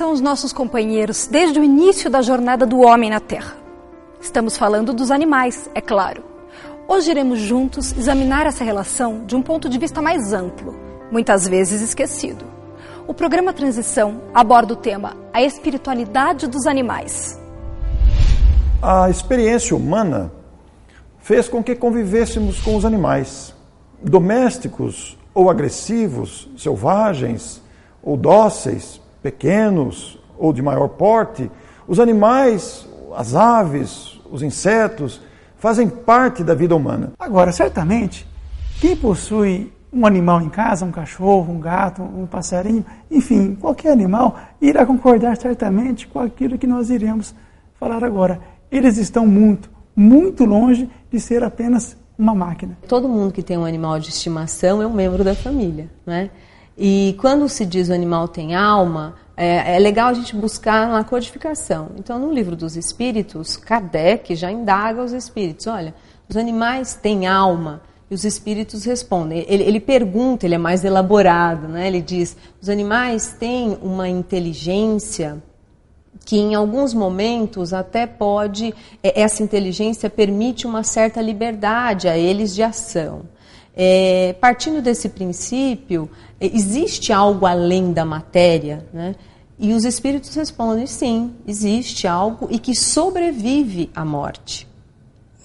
são os nossos companheiros desde o início da jornada do homem na Terra. Estamos falando dos animais, é claro. Hoje iremos juntos examinar essa relação de um ponto de vista mais amplo, muitas vezes esquecido. O programa Transição aborda o tema A Espiritualidade dos Animais. A experiência humana fez com que convivêssemos com os animais, domésticos ou agressivos, selvagens ou dóceis, pequenos ou de maior porte, os animais, as aves, os insetos, fazem parte da vida humana. Agora, certamente, quem possui um animal em casa, um cachorro, um gato, um passarinho, enfim, qualquer animal, irá concordar certamente com aquilo que nós iremos falar agora. Eles estão muito, muito longe de ser apenas uma máquina. Todo mundo que tem um animal de estimação é um membro da família, né? E quando se diz o animal tem alma, é, é, legal a gente buscar na codificação. Então, no livro dos Espíritos, Kardec já indaga os espíritos: olha, os animais têm alma. E os espíritos respondem. Ele, ele pergunta, ele é mais elaborado, né? Ele diz: os animais têm uma inteligência que em alguns momentos até pode, é, essa inteligência permite uma certa liberdade a eles de ação. É, partindo desse princípio, é, existe algo além da matéria? Né? E os espíritos respondem: sim, existe algo e que sobrevive à morte.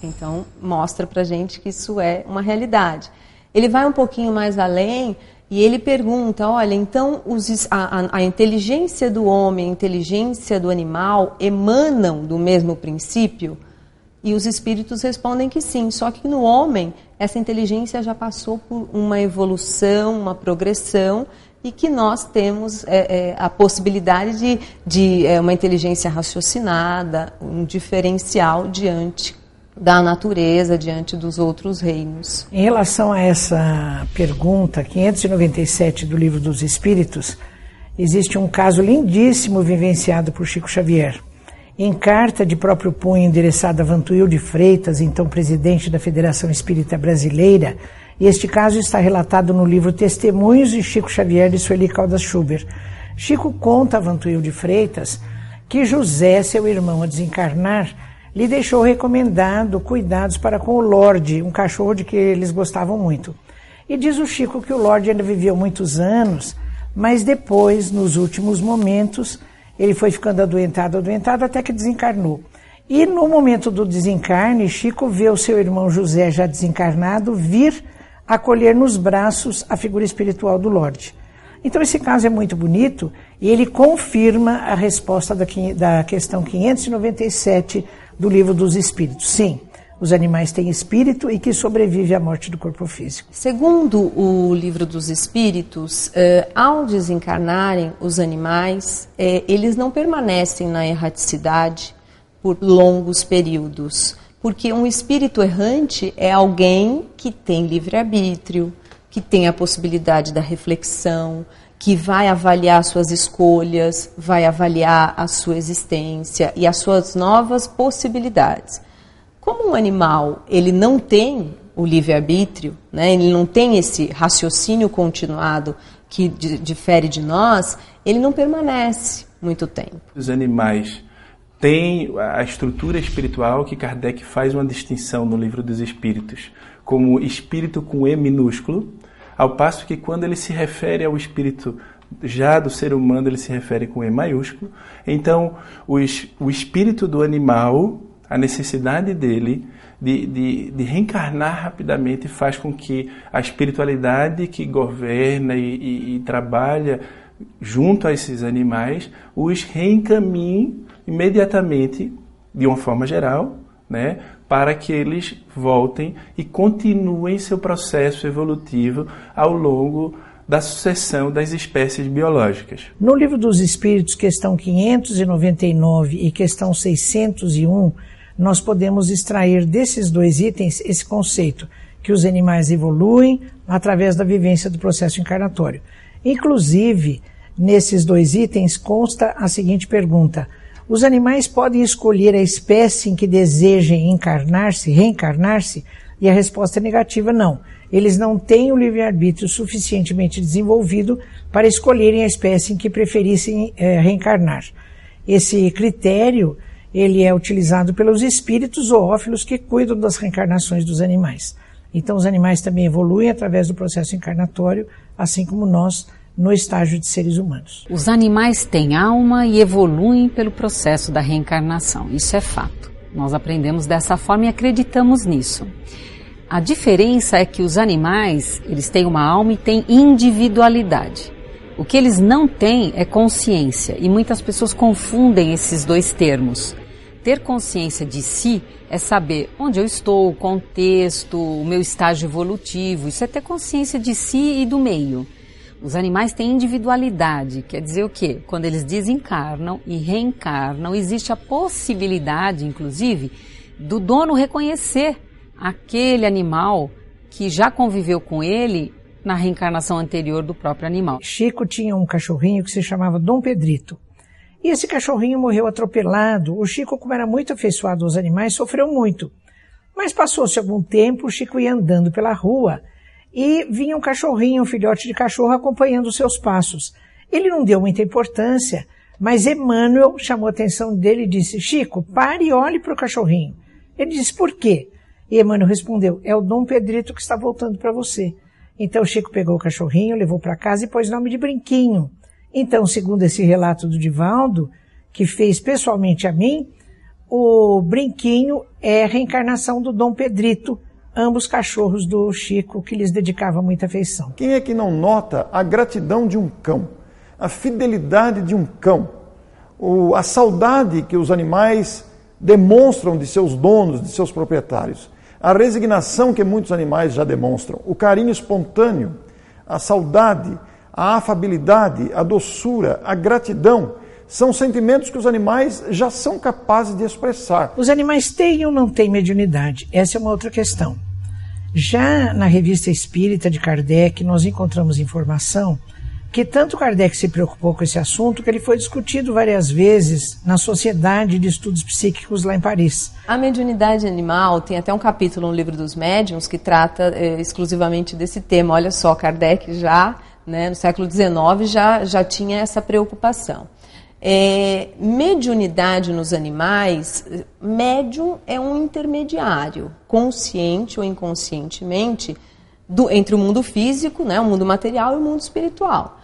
Então, mostra para gente que isso é uma realidade. Ele vai um pouquinho mais além e ele pergunta: olha, então os, a, a, inteligência do homem, a inteligência do animal emanam do mesmo princípio? E os espíritos respondem que sim, só que no homem essa inteligência já passou por uma evolução, uma progressão, e que nós temos é, é, a possibilidade de, de é, uma inteligência raciocinada, um diferencial diante da natureza, diante dos outros reinos. Em relação a essa pergunta 597 do Livro dos Espíritos, existe um caso lindíssimo vivenciado por Chico Xavier. Em carta de próprio punho endereçada a Vantuil de Freitas, então presidente da Federação Espírita Brasileira, este caso está relatado no livro Testemunhos de Chico Xavier de Sueli Caldas Schubert. Chico conta a Vantuil de Freitas que José, seu irmão a desencarnar, lhe deixou recomendado cuidados para com o Lorde, um cachorro de que eles gostavam muito. E diz o Chico que o Lorde ainda viveu muitos anos, mas depois, nos últimos momentos, ele foi ficando adoentado, adoentado, até que desencarnou. E no momento do desencarne, Chico vê o seu irmão José, já desencarnado, vir acolher nos braços a figura espiritual do Lorde. Então esse caso é muito bonito e ele confirma a resposta da, da questão 597 do Livro dos Espíritos. Sim, os animais têm espírito e que sobrevive à morte do corpo físico. Segundo o livro dos Espíritos, eh, ao desencarnarem os animais, eh, eles não permanecem na erraticidade por longos períodos, porque um espírito errante é alguém que tem livre-arbítrio, que tem a possibilidade da reflexão, que vai avaliar suas escolhas, vai avaliar a sua existência e as suas novas possibilidades. Como um animal ele não tem o livre-arbítrio, né, ele não tem esse raciocínio continuado que difere de nós, ele não permanece muito tempo. Os animais têm a estrutura espiritual que Kardec faz uma distinção no livro dos Espíritos, como espírito com E minúsculo, ao passo que quando ele se refere ao espírito já do ser humano, ele se refere com E maiúsculo. Então, o, o espírito do animal a necessidade dele de, de, de, reencarnar rapidamente faz com que a espiritualidade que governa e, e, e trabalha junto a esses animais os reencaminhe imediatamente, de uma forma geral, né, para que eles voltem e continuem seu processo evolutivo ao longo da sucessão das espécies biológicas. No livro dos Espíritos, questão 599 e questão 601, nós podemos extrair desses dois itens esse conceito, que os animais evoluem através da vivência do processo encarnatório. Inclusive, nesses dois itens consta a seguinte pergunta: Os animais podem escolher a espécie em que desejem encarnar-se, reencarnar-se? E a resposta é negativa, não. Eles não têm o livre-arbítrio suficientemente desenvolvido para escolherem a espécie em que preferissem é, reencarnar. Esse critério ele é utilizado pelos espíritos zoófilos que cuidam das reencarnações dos animais. Então, os animais também evoluem através do processo encarnatório, assim como nós no estágio de seres humanos. Os animais têm alma e evoluem pelo processo da reencarnação. Isso é fato. Nós aprendemos dessa forma e acreditamos nisso. A diferença é que os animais, eles têm uma alma e têm individualidade. O que eles não têm é consciência e muitas pessoas confundem esses dois termos. Ter consciência de si é saber onde eu estou, o contexto, o meu estágio evolutivo. Isso é ter consciência de si e do meio. Os animais têm individualidade, quer dizer o quê? Quando eles desencarnam e reencarnam, existe a possibilidade, inclusive, do dono reconhecer aquele animal que já conviveu com ele na reencarnação anterior do próprio animal. Chico tinha um cachorrinho que se chamava Dom Pedrito. E esse cachorrinho morreu atropelado. O Chico, como era muito afeiçoado aos animais, sofreu muito. Mas passou-se algum tempo, o Chico ia andando pela rua e vinha um cachorrinho, um filhote de cachorro, acompanhando os seus passos. Ele não deu muita importância, mas Emmanuel chamou a atenção dele e disse: Chico, pare e olhe para o cachorrinho. Ele disse: Por quê? E Emmanuel respondeu: É o Dom Pedrito que está voltando para você. Então Chico pegou o cachorrinho, levou para casa e pôs nome de Brinquinho. Então, segundo esse relato do Divaldo, que fez pessoalmente a mim, o Brinquinho é a reencarnação do Dom Pedrito, ambos cachorros do Chico, que lhes dedicava muita afeição. Quem é que não nota a gratidão de um cão, a fidelidade de um cão, a saudade que os animais demonstram de seus donos, de seus proprietários, a resignação que muitos animais já demonstram, o carinho espontâneo, a saudade, a afabilidade, a doçura, a gratidão são sentimentos que os animais já são capazes de expressar. Os animais têm ou não têm mediunidade? Essa é uma outra questão. Já na revista Espírita de Kardec, nós encontramos informação que tanto Kardec se preocupou com esse assunto que ele foi discutido várias vezes na Sociedade de Estudos Psíquicos lá em Paris. A mediunidade animal tem até um capítulo no livro dos médiuns que trata eh, exclusivamente desse tema. Olha só, Kardec já, né, no século XIX, já, já tinha essa preocupação. É, mediunidade nos animais, médium é um intermediário, consciente ou inconscientemente, do, entre o mundo físico, né, o mundo material e o mundo espiritual.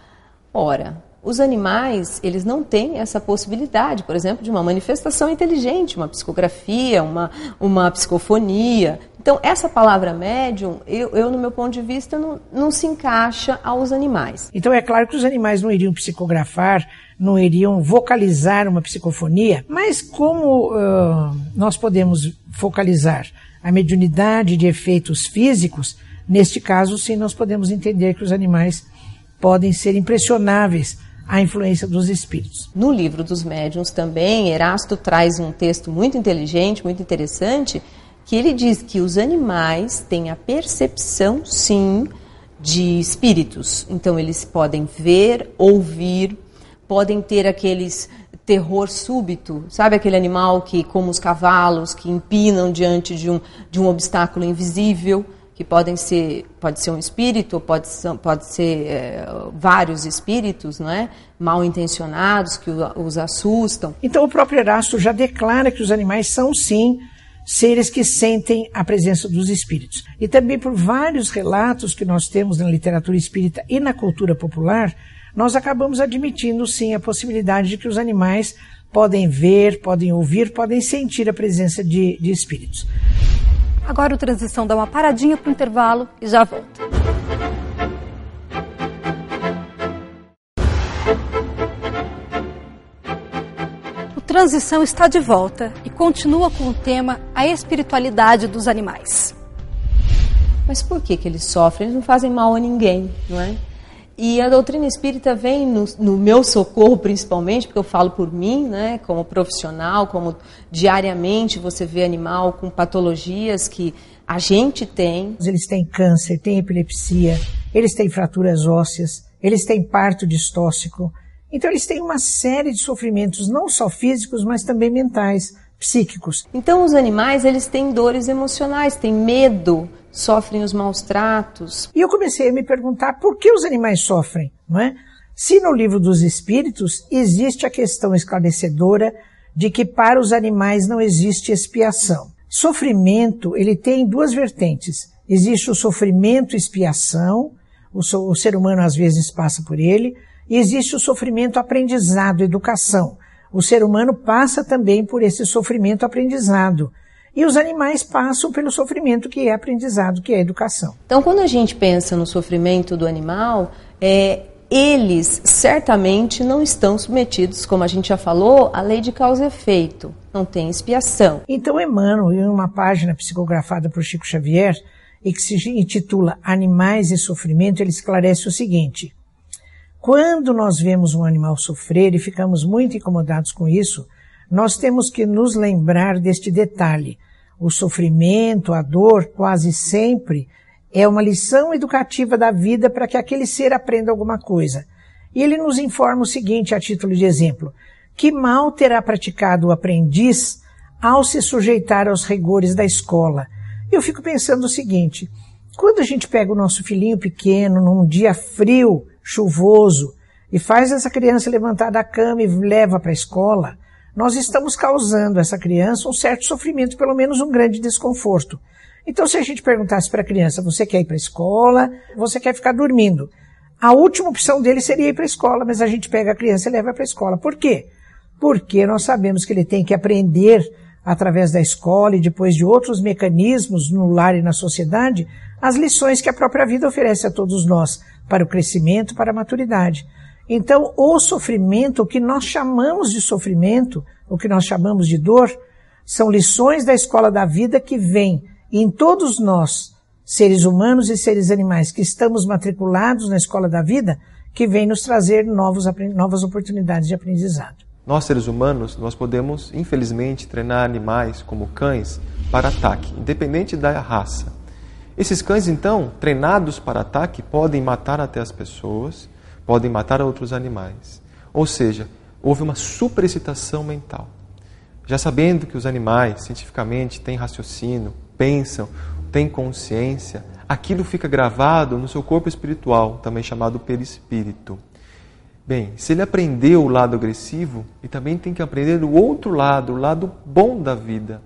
Ora, os animais, eles não têm essa possibilidade, por exemplo, de uma manifestação inteligente, uma psicografia, uma, uma psicofonia. Então, essa palavra médium, eu, eu no meu ponto de vista, não, não se encaixa aos animais. Então, é claro que os animais não iriam psicografar, não iriam vocalizar uma psicofonia, mas como uh, nós podemos focalizar a mediunidade de efeitos físicos, neste caso, sim, nós podemos entender que os animais podem ser impressionáveis à influência dos espíritos. No livro dos médiuns também, Erasto traz um texto muito inteligente, muito interessante, que ele diz que os animais têm a percepção, sim, de espíritos. Então, eles podem ver, ouvir, podem ter aqueles terror súbito, sabe aquele animal que, como os cavalos, que empinam diante de um, de um obstáculo invisível, que podem ser, pode ser um espírito, pode ser, pode ser é, vários espíritos, não é? Mal intencionados que os assustam. Então o próprio Erasto já declara que os animais são sim seres que sentem a presença dos espíritos. E também por vários relatos que nós temos na literatura espírita e na cultura popular, nós acabamos admitindo sim a possibilidade de que os animais podem ver, podem ouvir, podem sentir a presença de, de espíritos. Agora o Transição dá uma paradinha para o intervalo e já volta. O Transição está de volta e continua com o tema A Espiritualidade dos Animais. Mas por que, que eles sofrem? Eles não fazem mal a ninguém, não é? E a doutrina espírita vem no, no, meu socorro, principalmente, porque eu falo por mim, né, como profissional, como diariamente você vê animal com patologias que a gente tem. Eles têm câncer, têm epilepsia, eles têm fraturas ósseas, eles têm parto distóxico. Então eles têm uma série de sofrimentos, não só físicos, mas também mentais, psíquicos. Então os animais, eles têm dores emocionais, têm medo, sofrem os maus tratos. E eu comecei a me perguntar por que os animais sofrem, não é? Se no livro dos espíritos existe a questão esclarecedora de que para os animais não existe expiação. Sofrimento, ele tem duas vertentes. Existe o sofrimento expiação, o, so, o ser humano às vezes passa por ele, e existe o sofrimento aprendizado, educação. O ser humano passa também por esse sofrimento aprendizado. E os animais passam pelo sofrimento que é aprendizado, que é educação. Então, quando a gente pensa no sofrimento do animal, é, eles certamente não estão submetidos, como a gente já falou, à lei de causa e efeito. Não tem expiação. Então, Emmanuel, em uma página psicografada por Chico Xavier, e que se intitula Animais e Sofrimento, ele esclarece o seguinte: quando nós vemos um animal sofrer e ficamos muito incomodados com isso, nós temos que nos lembrar deste detalhe. O sofrimento, a dor, quase sempre é uma lição educativa da vida para que aquele ser aprenda alguma coisa. E ele nos informa o seguinte, a título de exemplo: que mal terá praticado o aprendiz ao se sujeitar aos rigores da escola? Eu fico pensando o seguinte: quando a gente pega o nosso filhinho pequeno num dia frio, chuvoso, e faz essa criança levantar da cama e leva para a escola, nós estamos causando essa criança um certo sofrimento, pelo menos um grande desconforto. Então, se a gente perguntasse para a criança, você quer ir para a escola, você quer ficar dormindo? A última opção dele seria ir para a escola, mas a gente pega a criança e leva para a escola. Por quê? Porque nós sabemos que ele tem que aprender através da escola e depois de outros mecanismos no lar e na sociedade, as lições que a própria vida oferece a todos nós para o crescimento, para a maturidade. Então, o sofrimento, o que nós chamamos de sofrimento, o que nós chamamos de dor, são lições da escola da vida que vêm em todos nós, seres humanos e seres animais, que estamos matriculados na escola da vida, que vem nos trazer novos, novas oportunidades de aprendizado. Nós, seres humanos, nós podemos, infelizmente, treinar animais como cães para ataque, independente da raça. Esses cães, então, treinados para ataque, podem matar até as pessoas, podem matar outros animais. Ou seja, houve uma superexcitação mental. Já sabendo que os animais, cientificamente, têm raciocínio, pensam, têm consciência, aquilo fica gravado no seu corpo espiritual, também chamado perispírito. Bem, se ele aprendeu o lado agressivo, ele também tem que aprender o outro lado, o lado bom da vida.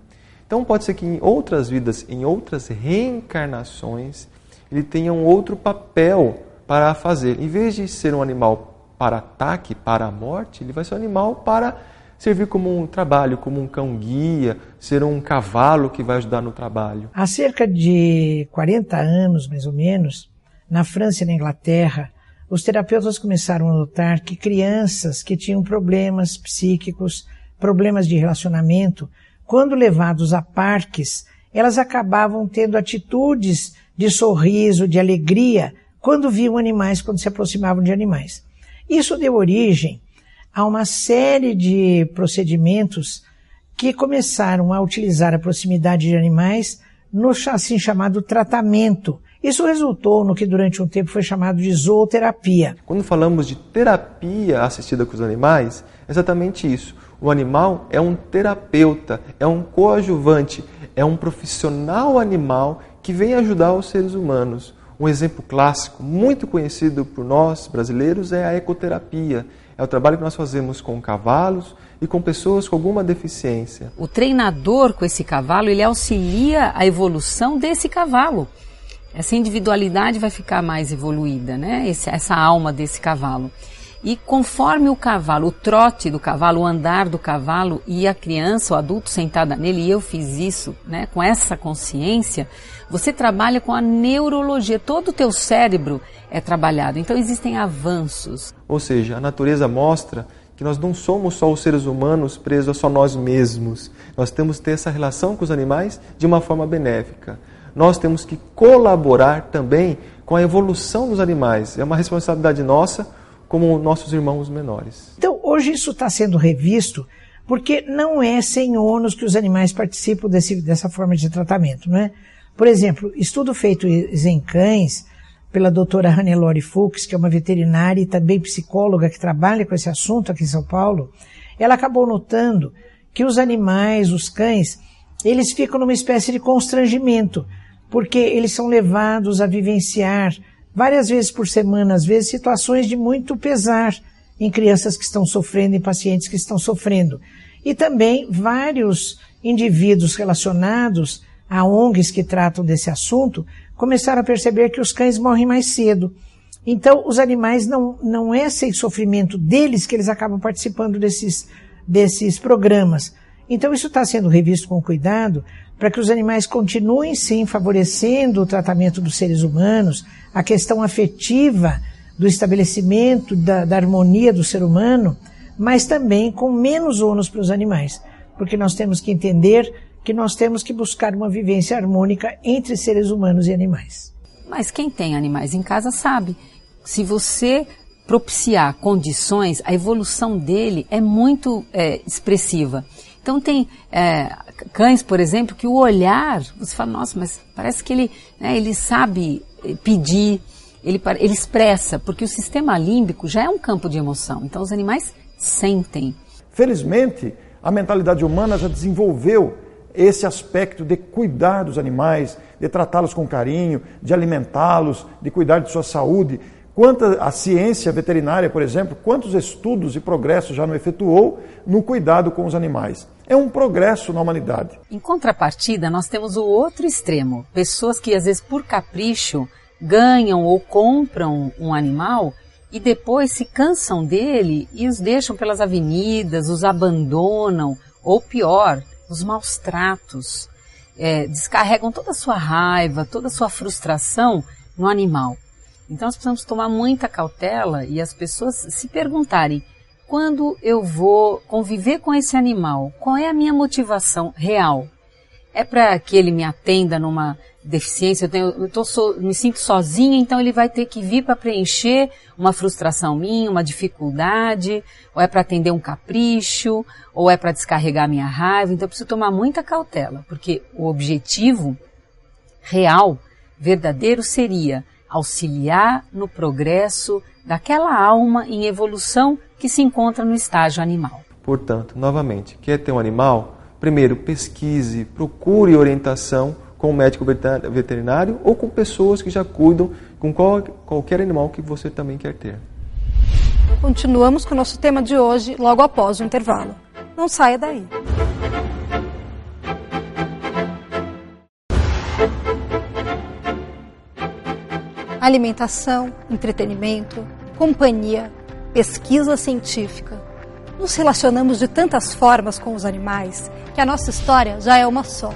Então pode ser que em outras vidas, em outras reencarnações, ele tenha um outro papel para fazer. Em vez de ser um animal para ataque, para a morte, ele vai ser um animal para servir como um trabalho, como um cão guia, ser um cavalo que vai ajudar no trabalho. Há cerca de 40 anos, mais ou menos, na França e na Inglaterra, os terapeutas começaram a notar que crianças que tinham problemas psíquicos, problemas de relacionamento, quando levados a parques, elas acabavam tendo atitudes de sorriso, de alegria, quando viam animais, quando se aproximavam de animais. Isso deu origem a uma série de procedimentos que começaram a utilizar a proximidade de animais no assim chamado tratamento, isso resultou no que durante um tempo foi chamado de zooterapia. Quando falamos de terapia assistida com os animais, é exatamente isso. O animal é um terapeuta, é um coadjuvante, é um profissional animal que vem ajudar os seres humanos. Um exemplo clássico, muito conhecido por nós brasileiros, é a ecoterapia. É o trabalho que nós fazemos com cavalos e com pessoas com alguma deficiência. O treinador com esse cavalo, ele auxilia a evolução desse cavalo essa individualidade vai ficar mais evoluída, né? Esse, essa alma desse cavalo. E conforme o cavalo, o trote do cavalo, o andar do cavalo e a criança, o adulto sentada nele, e eu fiz isso, né, com essa consciência, você trabalha com a neurologia, todo o teu cérebro é trabalhado. Então existem avanços. Ou seja, a natureza mostra que nós não somos só os seres humanos presos a só nós mesmos. Nós temos que ter essa relação com os animais de uma forma benéfica nós temos que colaborar também com a evolução dos animais. É uma responsabilidade nossa como nossos irmãos menores. Então, hoje isso está sendo revisto porque não é sem ônus que os animais participam desse, dessa forma de tratamento, não é? Por exemplo, estudo feito em cães pela doutora Hannelore Fuchs, que é uma veterinária e também psicóloga que trabalha com esse assunto aqui em São Paulo, ela acabou notando que os animais, os cães, eles ficam numa espécie de constrangimento, porque eles são levados a vivenciar várias vezes por semana, às vezes, situações de muito pesar em crianças que estão sofrendo, em pacientes que estão sofrendo. E também vários indivíduos relacionados a ONGs que tratam desse assunto começaram a perceber que os cães morrem mais cedo. Então, os animais não, não é sem sofrimento deles que eles acabam participando desses, desses programas. Então, isso está sendo revisto com cuidado para que os animais continuem, sim, favorecendo o tratamento dos seres humanos, a questão afetiva do estabelecimento da, da harmonia do ser humano, mas também com menos ônus para os animais. Porque nós temos que entender que nós temos que buscar uma vivência harmônica entre seres humanos e animais. Mas quem tem animais em casa sabe. Se você propiciar condições, a evolução dele é muito é, expressiva. Então tem é, cães, por exemplo, que o olhar, você fala, nossa, mas parece que ele, né, ele sabe pedir, ele, ele expressa, porque o sistema límbico já é um campo de emoção. Então os animais sentem. Felizmente, a mentalidade humana já desenvolveu esse aspecto de cuidar dos animais, de tratá-los com carinho, de alimentá-los, de cuidar de sua saúde. Quanta a ciência veterinária, por exemplo, quantos estudos e progressos já não efetuou no cuidado com os animais? É um progresso na humanidade. Em contrapartida, nós temos o outro extremo: pessoas que, às vezes, por capricho, ganham ou compram um animal e depois se cansam dele e os deixam pelas avenidas, os abandonam, ou pior, os maus tratos, é, descarregam toda a sua raiva, toda a sua frustração no animal. Então nós precisamos tomar muita cautela e as pessoas se perguntarem quando eu vou conviver com esse animal, qual é a minha motivação real? É para que ele me atenda numa deficiência, eu, tenho, eu tô so, me sinto sozinha, então ele vai ter que vir para preencher uma frustração minha, uma dificuldade, ou é para atender um capricho, ou é para descarregar minha raiva. Então eu preciso tomar muita cautela, porque o objetivo real, verdadeiro, seria auxiliar no progresso daquela alma em evolução que se encontra no estágio animal. Portanto, novamente, quer ter um animal? Primeiro, pesquise, procure orientação com o médico veterinário ou com pessoas que já cuidam com qual, qualquer animal que você também quer ter. Continuamos com o nosso tema de hoje logo após o intervalo. Não saia daí. Alimentação, entretenimento, companhia, pesquisa científica. Nos relacionamos de tantas formas com os animais que a nossa história já é uma só.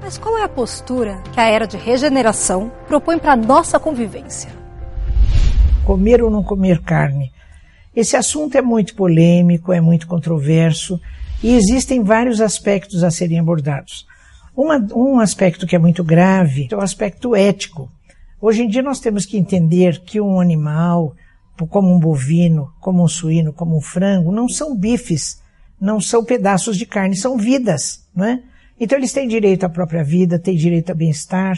Mas qual é a postura que a era de regeneração propõe para a nossa convivência? Comer ou não comer carne? Esse assunto é muito polêmico, é muito controverso e existem vários aspectos a serem abordados. Uma, um aspecto que é muito grave é o aspecto ético. Hoje em dia nós temos que entender que um animal, como um bovino, como um suíno, como um frango, não são bifes, não são pedaços de carne, são vidas, não é? Então eles têm direito à própria vida, têm direito a bem-estar.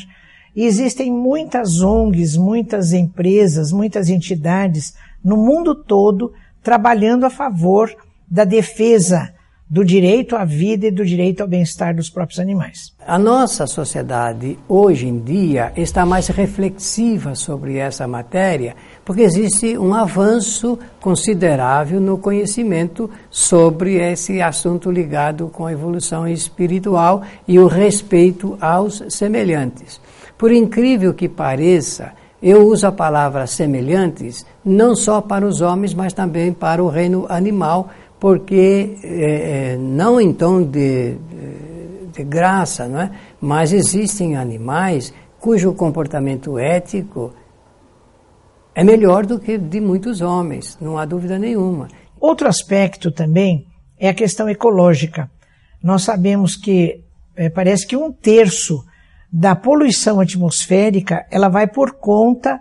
E existem muitas ONGs, muitas empresas, muitas entidades no mundo todo trabalhando a favor da defesa do direito à vida e do direito ao bem-estar dos próprios animais. A nossa sociedade, hoje em dia, está mais reflexiva sobre essa matéria, porque existe um avanço considerável no conhecimento sobre esse assunto ligado com a evolução espiritual e o respeito aos semelhantes. Por incrível que pareça, eu uso a palavra semelhantes não só para os homens, mas também para o reino animal porque é, é, não de, de, de graça, não é? mas existem animais cujo comportamento ético é melhor do que de muitos homens, não há dúvida nenhuma. Outro aspecto também é a questão ecológica. Nós sabemos que é, parece que um terço da poluição atmosférica ela vai por conta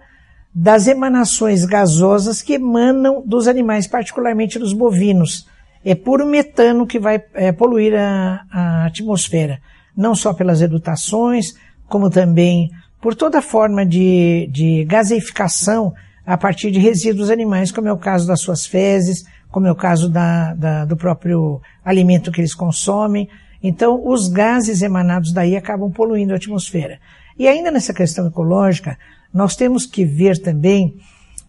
das emanações gasosas que emanam dos animais, particularmente dos bovinos. É puro metano que vai é, poluir a, a atmosfera, não só pelas edutações, como também por toda forma de, de gaseificação a partir de resíduos animais, como é o caso das suas fezes, como é o caso da, da, do próprio alimento que eles consomem. Então, os gases emanados daí acabam poluindo a atmosfera. E ainda nessa questão ecológica, nós temos que ver também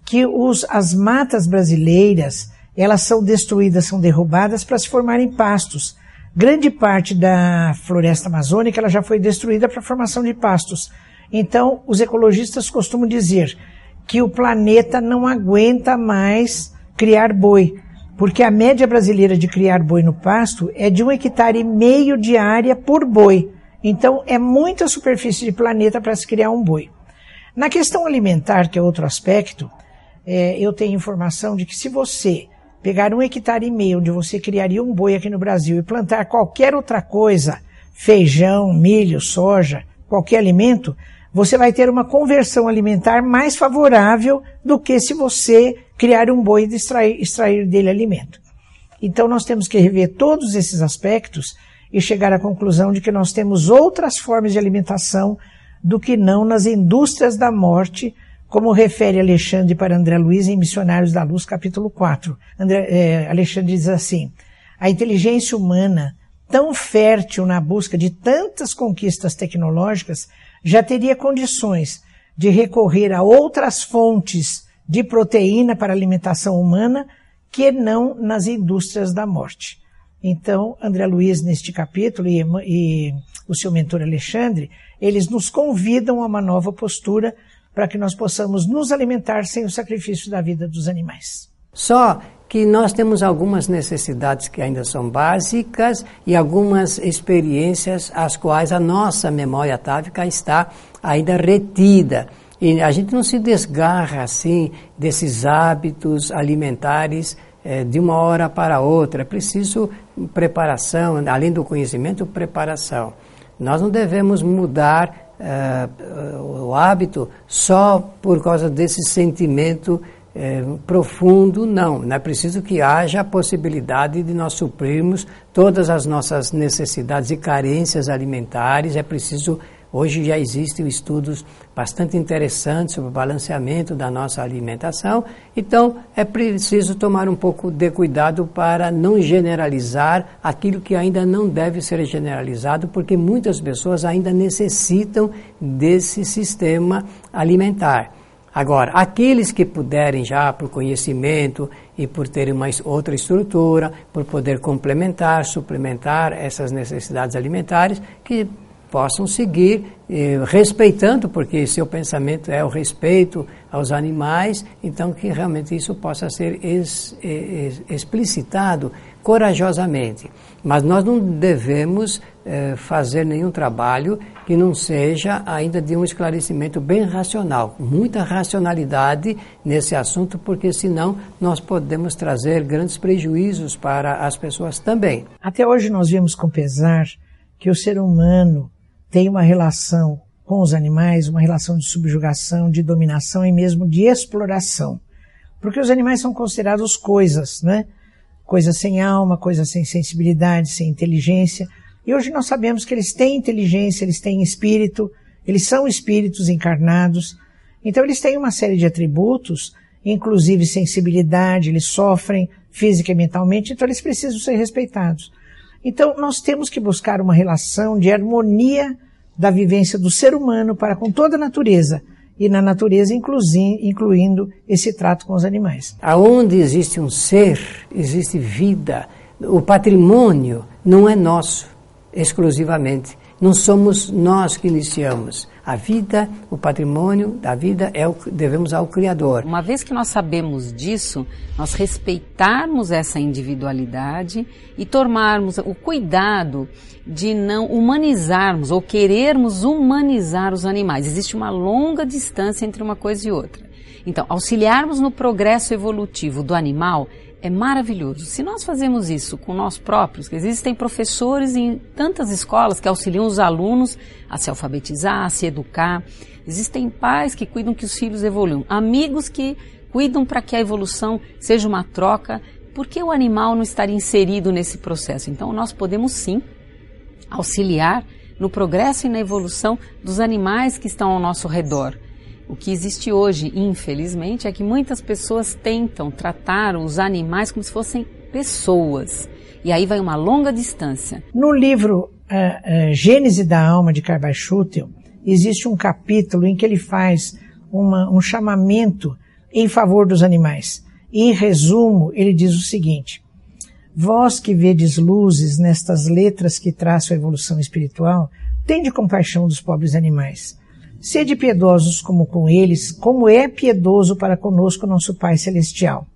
que os, as matas brasileiras, elas são destruídas, são derrubadas para se formarem pastos. Grande parte da floresta amazônica ela já foi destruída para a formação de pastos. Então, os ecologistas costumam dizer que o planeta não aguenta mais criar boi, porque a média brasileira de criar boi no pasto é de um hectare e meio de área por boi. Então, é muita superfície de planeta para se criar um boi. Na questão alimentar, que é outro aspecto, é, eu tenho informação de que se você pegar um hectare e meio onde você criaria um boi aqui no Brasil e plantar qualquer outra coisa, feijão, milho, soja, qualquer alimento, você vai ter uma conversão alimentar mais favorável do que se você criar um boi e extrair, extrair dele alimento. Então nós temos que rever todos esses aspectos e chegar à conclusão de que nós temos outras formas de alimentação do que não nas indústrias da morte, como refere Alexandre para André Luiz em Missionários da Luz, capítulo 4. André, é, Alexandre diz assim, a inteligência humana, tão fértil na busca de tantas conquistas tecnológicas, já teria condições de recorrer a outras fontes de proteína para alimentação humana que não nas indústrias da morte. Então, André Luiz, neste capítulo, e, e o seu mentor Alexandre, eles nos convidam a uma nova postura para que nós possamos nos alimentar sem o sacrifício da vida dos animais. Só que nós temos algumas necessidades que ainda são básicas e algumas experiências às quais a nossa memória atávica está ainda retida. E a gente não se desgarra assim desses hábitos alimentares é, de uma hora para outra. É preciso preparação, além do conhecimento, preparação. Nós não devemos mudar é, o hábito só por causa desse sentimento é, profundo, não. É preciso que haja a possibilidade de nós suprirmos todas as nossas necessidades e carências alimentares. É preciso, hoje já existem estudos bastante interessantes sobre o balanceamento da nossa alimentação. Então, é preciso tomar um pouco de cuidado para não generalizar aquilo que ainda não deve ser generalizado, porque muitas pessoas ainda necessitam desse sistema alimentar. Agora, aqueles que puderem já por conhecimento e por terem uma outra estrutura, por poder complementar, suplementar essas necessidades alimentares, que possam seguir eh, respeitando, porque seu pensamento é o respeito aos animais, então que realmente isso possa ser ex, explicitado corajosamente. Mas nós não devemos eh, fazer nenhum trabalho que não seja ainda de um esclarecimento bem racional, muita racionalidade nesse assunto, porque senão nós podemos trazer grandes prejuízos para as pessoas também. Até hoje nós vimos com pesar que o ser humano tem uma relação com os animais, uma relação de subjugação, de dominação e mesmo de exploração. Porque os animais são considerados coisas, né? Coisas sem alma, coisas sem sensibilidade, sem inteligência. E hoje nós sabemos que eles têm inteligência, eles têm espírito, eles são espíritos encarnados. Então eles têm uma série de atributos, inclusive sensibilidade, eles sofrem física e mentalmente, então eles precisam ser respeitados. Então nós temos que buscar uma relação de harmonia da vivência do ser humano para com toda a natureza e na natureza incluindo esse trato com os animais. Aonde existe um ser, existe vida. O patrimônio não é nosso exclusivamente. Não somos nós que iniciamos. A vida, o patrimônio da vida é o devemos ao Criador. Uma vez que nós sabemos disso, nós respeitarmos essa individualidade e tomarmos o cuidado de não humanizarmos ou querermos humanizar os animais. Existe uma longa distância entre uma coisa e outra. Então, auxiliarmos no progresso evolutivo do animal é maravilhoso. Se nós fazemos isso com nós próprios, existem professores em tantas escolas que auxiliam os alunos a se alfabetizar, a se educar. Existem pais que cuidam que os filhos evoluam, amigos que cuidam para que a evolução seja uma troca. Por que o animal não estaria inserido nesse processo? Então, nós podemos sim auxiliar no progresso e na evolução dos animais que estão ao nosso redor. O que existe hoje, infelizmente, é que muitas pessoas tentam tratar os animais como se fossem pessoas. E aí vai uma longa distância. No livro uh, uh, Gênese da Alma de Carvalho existe um capítulo em que ele faz uma, um chamamento em favor dos animais. Em resumo, ele diz o seguinte: Vós que vedes luzes nestas letras que traçam a evolução espiritual, tende compaixão dos pobres animais. Sede piedosos como com eles, como é piedoso para conosco nosso Pai Celestial.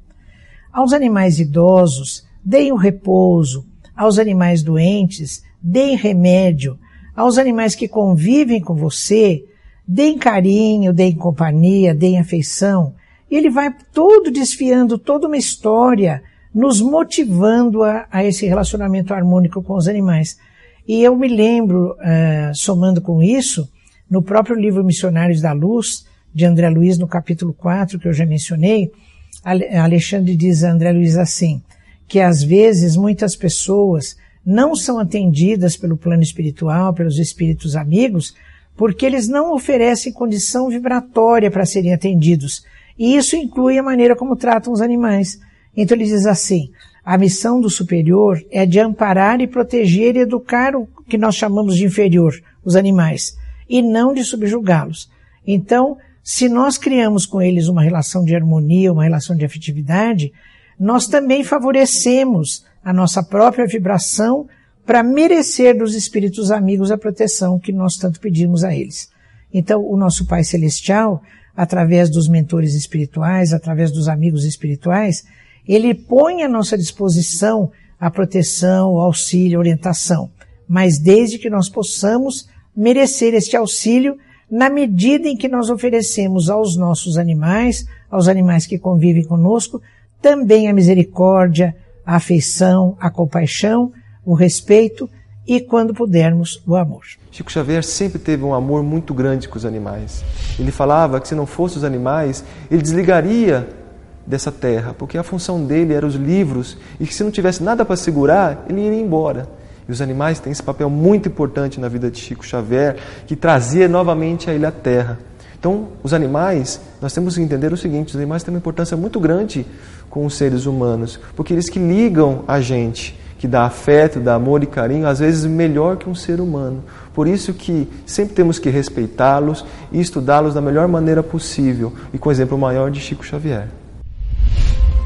Aos animais idosos, deem o repouso, aos animais doentes, deem remédio, aos animais que convivem com você, deem carinho, deem companhia, deem afeição. E ele vai todo desfiando toda uma história, nos motivando a, a esse relacionamento harmônico com os animais. E eu me lembro, uh, somando com isso, no próprio livro Missionários da Luz, de André Luiz, no capítulo 4, que eu já mencionei, Alexandre diz a André Luiz assim, que às vezes muitas pessoas não são atendidas pelo plano espiritual, pelos espíritos amigos, porque eles não oferecem condição vibratória para serem atendidos. E isso inclui a maneira como tratam os animais. Então ele diz assim: a missão do superior é de amparar e proteger e educar o que nós chamamos de inferior, os animais, e não de subjugá-los. Então, se nós criamos com eles uma relação de harmonia, uma relação de afetividade, nós também favorecemos a nossa própria vibração para merecer dos espíritos amigos a proteção que nós tanto pedimos a eles. Então, o nosso Pai Celestial, através dos mentores espirituais, através dos amigos espirituais, ele põe à nossa disposição a proteção, o auxílio, a orientação, mas desde que nós possamos merecer este auxílio na medida em que nós oferecemos aos nossos animais, aos animais que convivem conosco, também a misericórdia, a afeição, a compaixão, o respeito e, quando pudermos, o amor. Chico Xavier sempre teve um amor muito grande com os animais. Ele falava que se não fossem os animais, ele desligaria dessa terra, porque a função dele era os livros e que se não tivesse nada para segurar, ele iria embora. E os animais têm esse papel muito importante na vida de Chico Xavier, que trazia novamente a ele à terra. Então, os animais, nós temos que entender o seguinte: os animais têm uma importância muito grande com os seres humanos, porque eles que ligam a gente, que dá afeto, dá amor e carinho, às vezes melhor que um ser humano. Por isso que sempre temos que respeitá-los e estudá-los da melhor maneira possível, e com o exemplo maior de Chico Xavier.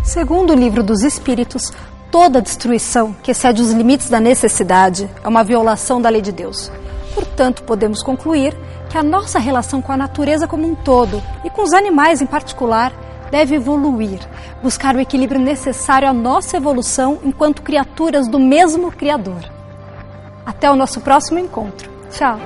Segundo o livro dos Espíritos, toda destruição que excede os limites da necessidade é uma violação da lei de Deus. Portanto, podemos concluir que a nossa relação com a natureza como um todo e com os animais em particular deve evoluir, buscar o equilíbrio necessário à nossa evolução enquanto criaturas do mesmo Criador. Até o nosso próximo encontro. Tchau!